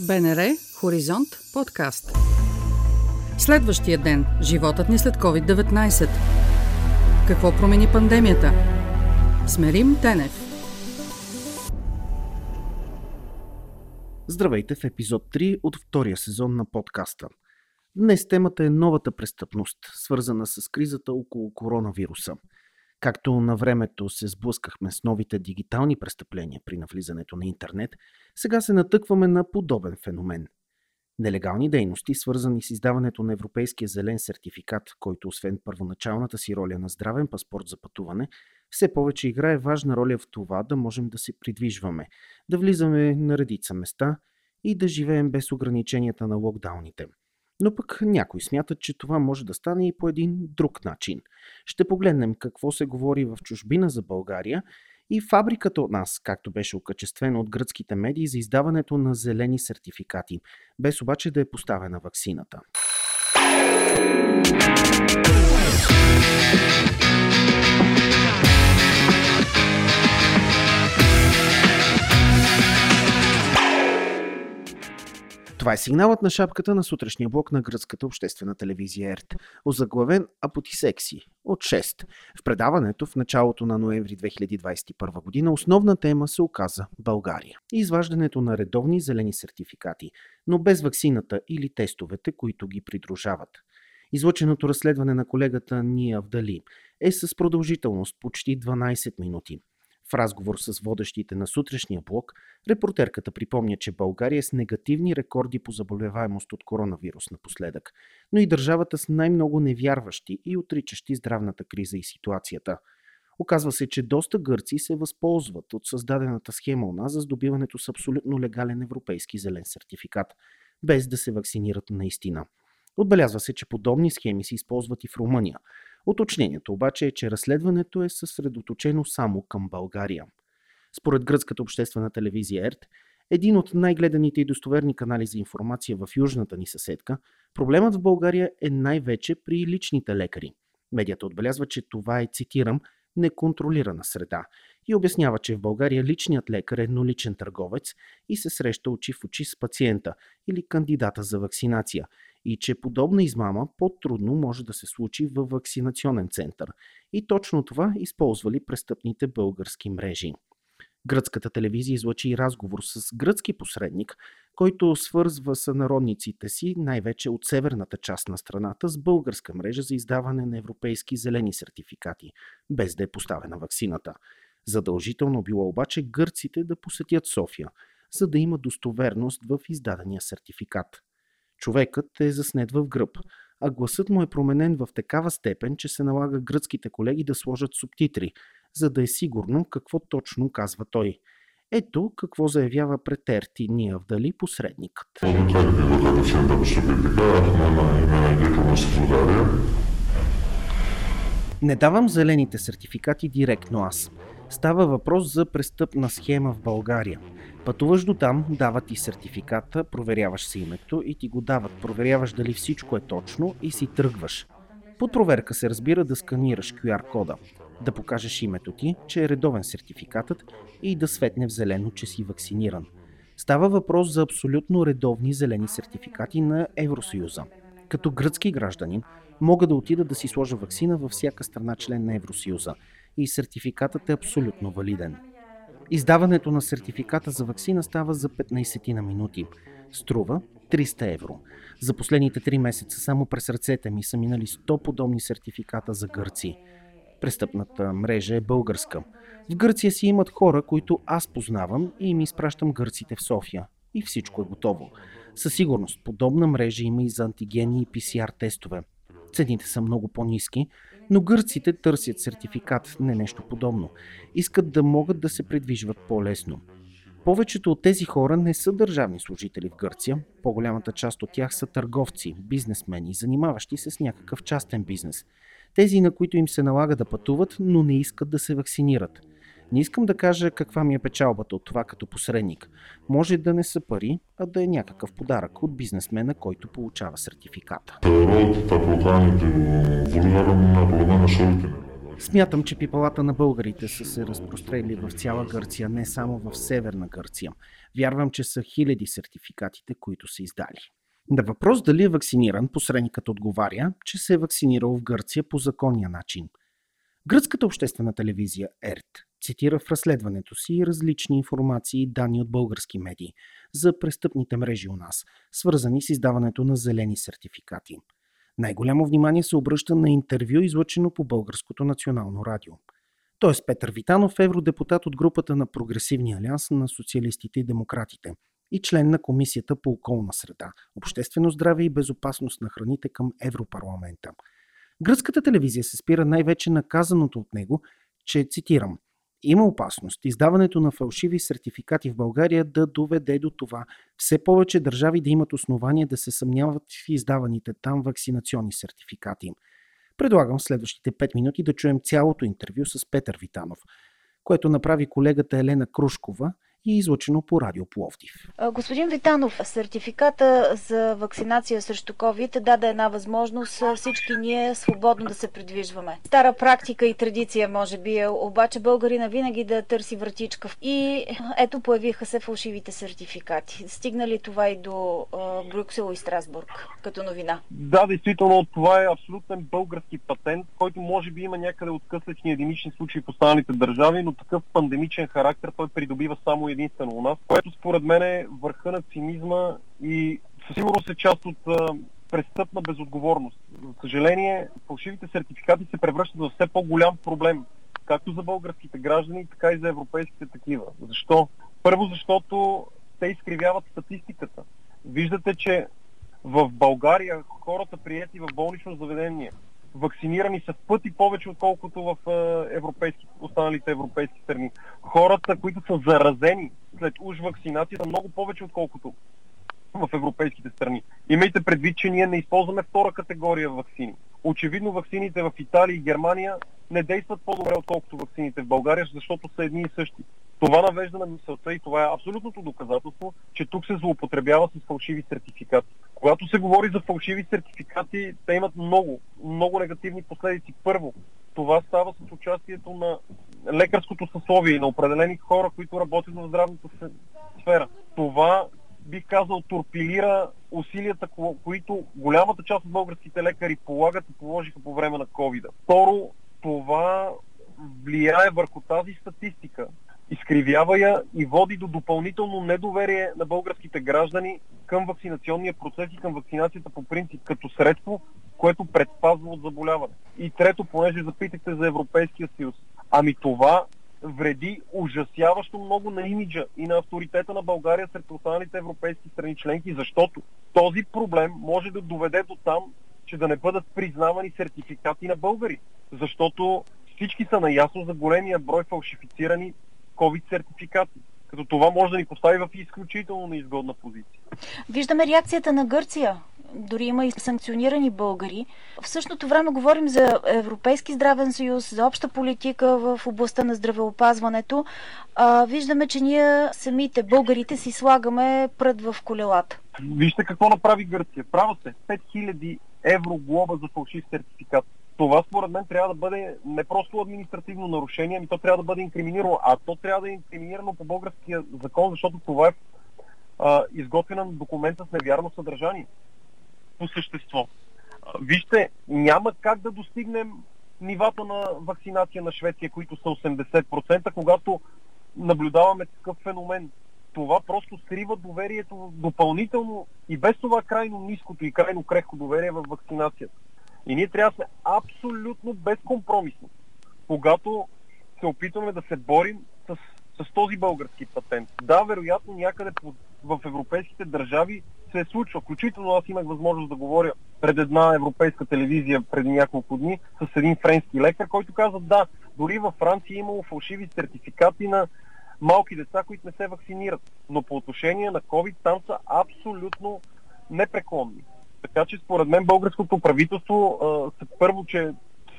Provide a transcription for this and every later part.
БНР Хоризонт подкаст. Следващия ден. Животът ни след COVID-19. Какво промени пандемията? Смерим Тенев. Здравейте в епизод 3 от втория сезон на подкаста. Днес темата е новата престъпност, свързана с кризата около коронавируса – Както на времето се сблъскахме с новите дигитални престъпления при навлизането на интернет, сега се натъкваме на подобен феномен. Нелегални дейности, свързани с издаването на Европейския зелен сертификат, който освен първоначалната си роля на здравен паспорт за пътуване, все повече играе важна роля в това да можем да се придвижваме, да влизаме на редица места и да живеем без ограниченията на локдауните – но пък някои смятат, че това може да стане и по един друг начин. Ще погледнем какво се говори в чужбина за България и фабриката от нас, както беше окачествено от гръцките медии за издаването на зелени сертификати, без обаче да е поставена ваксината. Това е сигналът на шапката на сутрешния блок на гръцката обществена телевизия ЕРТ, озаглавен Апотисекси от 6. В предаването в началото на ноември 2021 година основна тема се оказа България. И изваждането на редовни зелени сертификати, но без ваксината или тестовете, които ги придружават. Излъченото разследване на колегата Ния Вдали е с продължителност почти 12 минути – в разговор с водещите на сутрешния блок, репортерката припомня, че България е с негативни рекорди по заболеваемост от коронавирус напоследък, но и държавата с най-много невярващи и отричащи здравната криза и ситуацията. Оказва се, че доста гърци се възползват от създадената схема у нас за здобиването с абсолютно легален европейски зелен сертификат, без да се вакцинират наистина. Отбелязва се, че подобни схеми се използват и в Румъния – Уточнението обаче е, че разследването е съсредоточено само към България. Според гръцката обществена телевизия ЕРТ, един от най-гледаните и достоверни канали за информация в южната ни съседка, проблемът в България е най-вече при личните лекари. Медията отбелязва, че това е, цитирам, неконтролирана среда и обяснява, че в България личният лекар е едноличен търговец и се среща очи в очи с пациента или кандидата за вакцинация и че подобна измама по-трудно може да се случи във вакцинационен център. И точно това използвали престъпните български мрежи. Гръцката телевизия излъчи разговор с гръцки посредник, който свързва сънародниците си най-вече от северната част на страната с българска мрежа за издаване на европейски зелени сертификати, без да е поставена ваксината. Задължително било обаче гърците да посетят София, за да има достоверност в издадения сертификат. Човекът е заснет в гръб, а гласът му е променен в такава степен, че се налага гръцките колеги да сложат субтитри, за да е сигурно какво точно казва той. Ето какво заявява пред Ерти Ния вдали посредникът. Не давам зелените сертификати директно аз. Става въпрос за престъпна схема в България. Пътуваш до там, дават ти сертификата, проверяваш си името и ти го дават. Проверяваш дали всичко е точно и си тръгваш. Под проверка се разбира да сканираш QR кода, да покажеш името ти, че е редовен сертификатът и да светне в зелено, че си вакциниран. Става въпрос за абсолютно редовни зелени сертификати на Евросъюза. Като гръцки гражданин мога да отида да си сложа вакцина във всяка страна член на Евросъюза и сертификатът е абсолютно валиден. Издаването на сертификата за вакцина става за 15 на минути. Струва 300 евро. За последните 3 месеца само през ръцете ми са минали 100 подобни сертификата за гърци. Престъпната мрежа е българска. В Гърция си имат хора, които аз познавам и им изпращам гърците в София. И всичко е готово. Със сигурност, подобна мрежа има и за антигени и PCR тестове. Цените са много по-низки, но гърците търсят сертификат, не нещо подобно. Искат да могат да се придвижват по-лесно. Повечето от тези хора не са държавни служители в Гърция. По-голямата част от тях са търговци, бизнесмени, занимаващи се с някакъв частен бизнес. Тези, на които им се налага да пътуват, но не искат да се вакцинират – не искам да кажа каква ми е печалбата от това като посредник. Може да не са пари, а да е някакъв подарък от бизнесмена, който получава сертификата. Смятам, че пипалата на българите са се разпрострели в цяла Гърция, не само в северна Гърция. Вярвам, че са хиляди сертификатите, които са издали. На въпрос дали е вакциниран, посредникът отговаря, че се е вакцинирал в Гърция по законния начин. Гръцката обществена телевизия ЕРТ цитира в разследването си различни информации и данни от български медии за престъпните мрежи у нас, свързани с издаването на зелени сертификати. Най-голямо внимание се обръща на интервю, излъчено по Българското национално радио. Тоест Петър Витанов, евродепутат от групата на Прогресивния алианс на социалистите и демократите и член на Комисията по околна среда, обществено здраве и безопасност на храните към Европарламента. Гръцката телевизия се спира най-вече на казаното от него, че, цитирам, има опасност издаването на фалшиви сертификати в България да доведе до това все повече държави да имат основания да се съмняват в издаваните там вакцинационни сертификати. Предлагам в следващите 5 минути да чуем цялото интервю с Петър Витанов, което направи колегата Елена Крушкова – и излъчено по Радио Пловдив. Господин Витанов, сертификата за вакцинация срещу COVID даде една възможност всички ние свободно да се придвижваме. Стара практика и традиция, може би, е обаче българина винаги да търси вратичка. И ето появиха се фалшивите сертификати. Стигна ли това и до Брюксел и Страсбург като новина? Да, действително, това е абсолютен български патент, който може би има някъде откъслечни единични случаи в останалите държави, но такъв пандемичен характер той придобива само единствено у нас, което според мен е върха на цинизма и със сигурност е част от престъпна безотговорност. За съжаление, фалшивите сертификати се превръщат в все по-голям проблем, както за българските граждани, така и за европейските такива. Защо? Първо, защото те изкривяват статистиката. Виждате, че в България хората прияти в болнично заведение вакцинирани са в пъти повече, отколкото в е, европейски, останалите европейски страни. Хората, които са заразени след уж вакцинация, са много повече, отколкото в европейските страни. Имайте предвид, че ние не използваме втора категория вакцини. Очевидно вакцините в Италия и Германия не действат по-добре, отколкото вакцините в България, защото са едни и същи. Това навежда на мисълта и това е абсолютното доказателство, че тук се злоупотребява с фалшиви сертификати. Когато се говори за фалшиви сертификати, те имат много, много негативни последици. Първо, това става с участието на лекарското съсловие и на определени хора, които работят в здравната сфера. Това бих казал, торпилира усилията, които голямата част от българските лекари полагат и положиха по време на COVID. Второ, това влияе върху тази статистика, изкривява я и води до допълнително недоверие на българските граждани към вакцинационния процес и към вакцинацията по принцип като средство, което предпазва от заболяване. И трето, понеже запитахте за Европейския съюз. Ами това вреди ужасяващо много на имиджа и на авторитета на България сред останалите европейски страни членки, защото този проблем може да доведе до там, че да не бъдат признавани сертификати на българи. Защото всички са наясно за големия брой фалшифицирани COVID сертификати като това може да ни постави в изключително неизгодна позиция. Виждаме реакцията на Гърция. Дори има и санкционирани българи. В същото време говорим за Европейски здравен съюз, за обща политика в областта на здравеопазването. А, виждаме, че ние самите, българите, си слагаме пред в колелата. Вижте какво направи Гърция. Права се. 5000 евро глоба за фалшив сертификат това според мен трябва да бъде не просто административно нарушение, ами то трябва да бъде инкриминирано. А то трябва да е инкриминирано по българския закон, защото това е а, изготвен документ с невярно съдържание по същество. Вижте, няма как да достигнем нивата на вакцинация на Швеция, които са 80%, когато наблюдаваме такъв феномен. Това просто срива доверието допълнително и без това крайно ниското и крайно крехко доверие в вакцинацията. И ние трябва да сме абсолютно безкомпромисни, когато се опитваме да се борим с, с този български патент. Да, вероятно някъде в европейските държави се е случва. Включително аз имах възможност да говоря пред една европейска телевизия преди няколко дни с един френски лекар, който каза да, дори във Франция е имало фалшиви сертификати на малки деца, които не се вакцинират. Но по отношение на COVID там са абсолютно непреклонни. Така че според мен българското правителство а, първо, че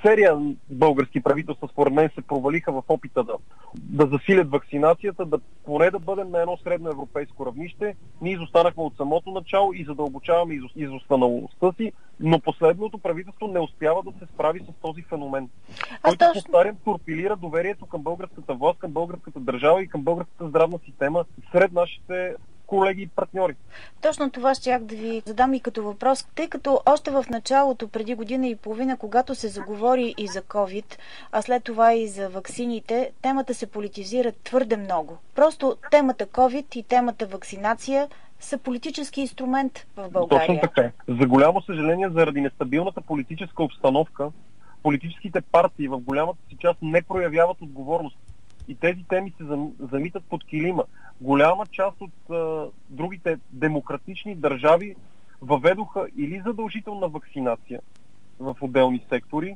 серия български правителства, според мен, се провалиха в опита да, да засилят вакцинацията, да поне да бъдем на едно средно европейско равнище. Ние изостанахме от самото начало и задълбочаваме изостаналостта си, но последното правителство не успява да се справи с този феномен, който, точно... повтарям, торпилира доверието към българската власт, към българската държава и към българската здравна система сред нашите колеги и партньори. Точно това ще да ви задам и като въпрос, тъй като още в началото, преди година и половина, когато се заговори и за COVID, а след това и за ваксините, темата се политизира твърде много. Просто темата COVID и темата вакцинация са политически инструмент в България. Точно така. За голямо съжаление, заради нестабилната политическа обстановка, политическите партии в голямата си част не проявяват отговорност и тези теми се замитат под килима. Голяма част от а, другите демократични държави въведоха или задължителна вакцинация в отделни сектори,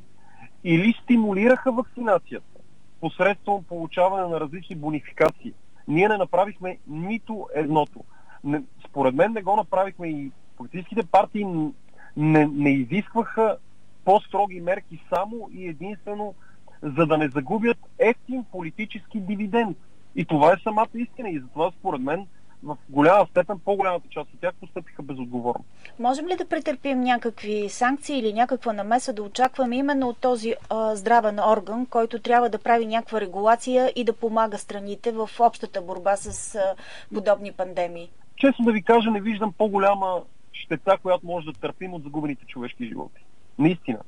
или стимулираха вакцинацията посредством получаване на различни бонификации. Ние не направихме нито едното. Не, според мен не го направихме и политическите партии не, не изискваха по-строги мерки само и единствено за да не загубят ефтин политически дивиденд. И това е самата истина. И затова, според мен, в голяма степен по-голямата част от тях постъпиха безотговорно. Можем ли да претърпим някакви санкции или някаква намеса да очакваме именно от този а, здравен орган, който трябва да прави някаква регулация и да помага страните в общата борба с а, подобни пандемии? Честно да ви кажа, не виждам по-голяма щета, която може да търпим от загубените човешки животи. Наистина.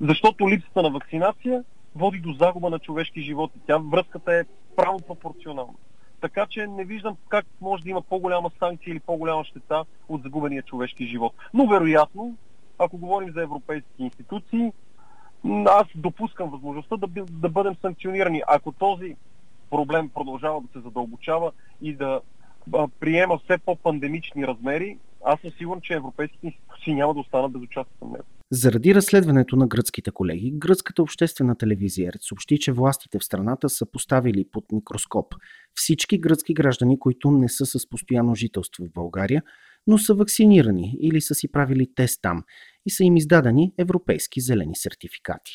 Защото липсата на вакцинация води до загуба на човешки животи. Тя връзката е право пропорционална. Така че не виждам как може да има по-голяма санкция или по-голяма щета от загубения човешки живот. Но вероятно, ако говорим за европейски институции, аз допускам възможността да, да бъдем санкционирани. Ако този проблем продължава да се задълбочава и да приема все по-пандемични размери, аз съм сигурен, че европейските институции няма да останат безучастни към него. Заради разследването на гръцките колеги, гръцката обществена телевизия съобщи, че властите в страната са поставили под микроскоп всички гръцки граждани, които не са с постоянно жителство в България, но са вакцинирани или са си правили тест там и са им издадени европейски зелени сертификати.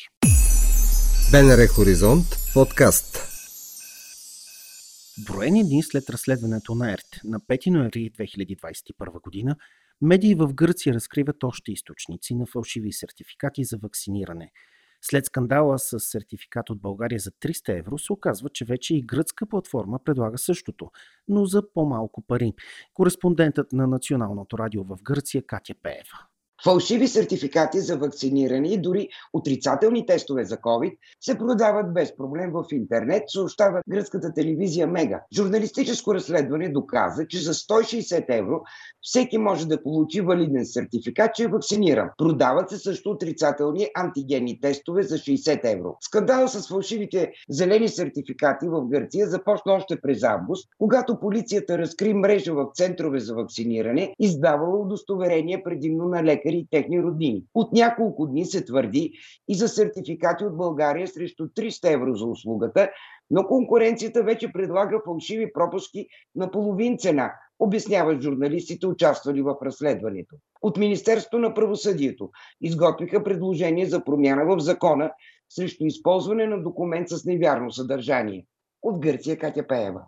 БНР Хоризонт подкаст Броени дни след разследването на ЕРТ на 5 ноември 2021 година, медии в Гърция разкриват още източници на фалшиви сертификати за вакциниране. След скандала с сертификат от България за 300 евро се оказва, че вече и гръцка платформа предлага същото, но за по-малко пари. Кореспондентът на Националното радио в Гърция Катя Пеева. Фалшиви сертификати за вакциниране и дори отрицателни тестове за COVID се продават без проблем в интернет, съобщава гръцката телевизия Мега. Журналистическо разследване доказа, че за 160 евро всеки може да получи валиден сертификат, че е вакциниран. Продават се също отрицателни антигенни тестове за 60 евро. Скандал с фалшивите зелени сертификати в Гърция започна още през август, когато полицията разкри мрежа в центрове за вакциниране, издавала удостоверение предимно на лекари лекари и техни роднини. От няколко дни се твърди и за сертификати от България срещу 300 евро за услугата, но конкуренцията вече предлага фалшиви пропуски на половин цена, обясняват журналистите, участвали в разследването. От Министерството на правосъдието изготвиха предложение за промяна в закона срещу използване на документ с невярно съдържание. От Гърция Катя Пеева.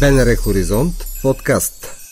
БНР Хоризонт подкаст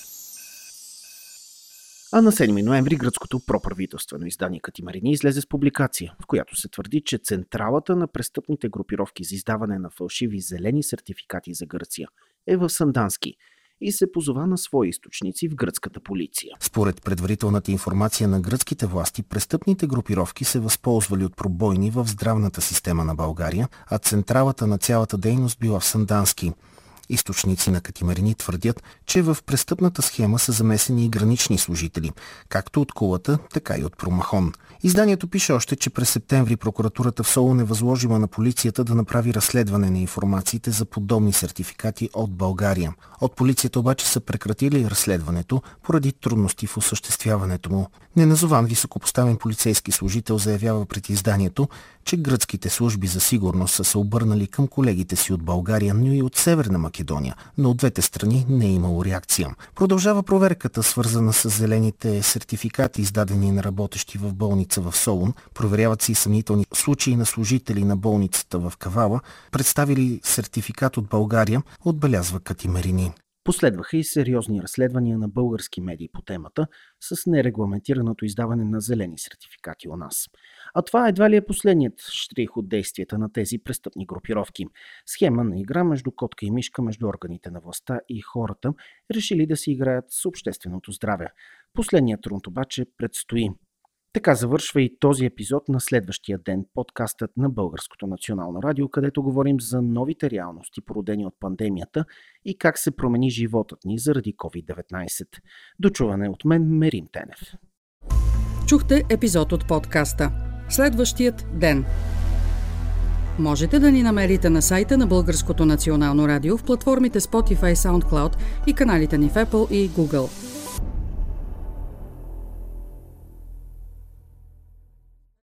а на 7 ноември гръцкото проправителствено издание Катимарини излезе с публикация, в която се твърди, че централата на престъпните групировки за издаване на фалшиви зелени сертификати за Гърция е в Сандански и се позова на свои източници в гръцката полиция. Според предварителната информация на гръцките власти, престъпните групировки се възползвали от пробойни в здравната система на България, а централата на цялата дейност била в Сандански – Източници на Катимарини твърдят, че в престъпната схема са замесени и гранични служители, както от кулата, така и от Промахон. Изданието пише още, че през септември прокуратурата в Солун е възложила на полицията да направи разследване на информациите за подобни сертификати от България. От полицията обаче са прекратили разследването поради трудности в осъществяването му. Неназован високопоставен полицейски служител заявява пред изданието, че гръцките служби за сигурност са се обърнали към колегите си от България, но и от Северна Македония Македония, но от двете страни не е имало реакция. Продължава проверката, свързана с зелените сертификати, издадени на работещи в болница в Солун. Проверяват се и съмнителни случаи на служители на болницата в Кавала, представили сертификат от България, отбелязва Катимарини. Последваха и сериозни разследвания на български медии по темата с нерегламентираното издаване на зелени сертификати у нас. А това едва ли е последният штрих от действията на тези престъпни групировки. Схема на игра между котка и мишка между органите на властта и хората решили да си играят с общественото здраве. Последният рунд обаче предстои. Така завършва и този епизод на следващия ден, подкастът на Българското национално радио, където говорим за новите реалности, породени от пандемията и как се промени животът ни заради COVID-19. Дочуване от мен Мерим Тенев. Чухте епизод от подкаста. Следващият ден. Можете да ни намерите на сайта на Българското национално радио в платформите Spotify, SoundCloud и каналите ни в Apple и Google.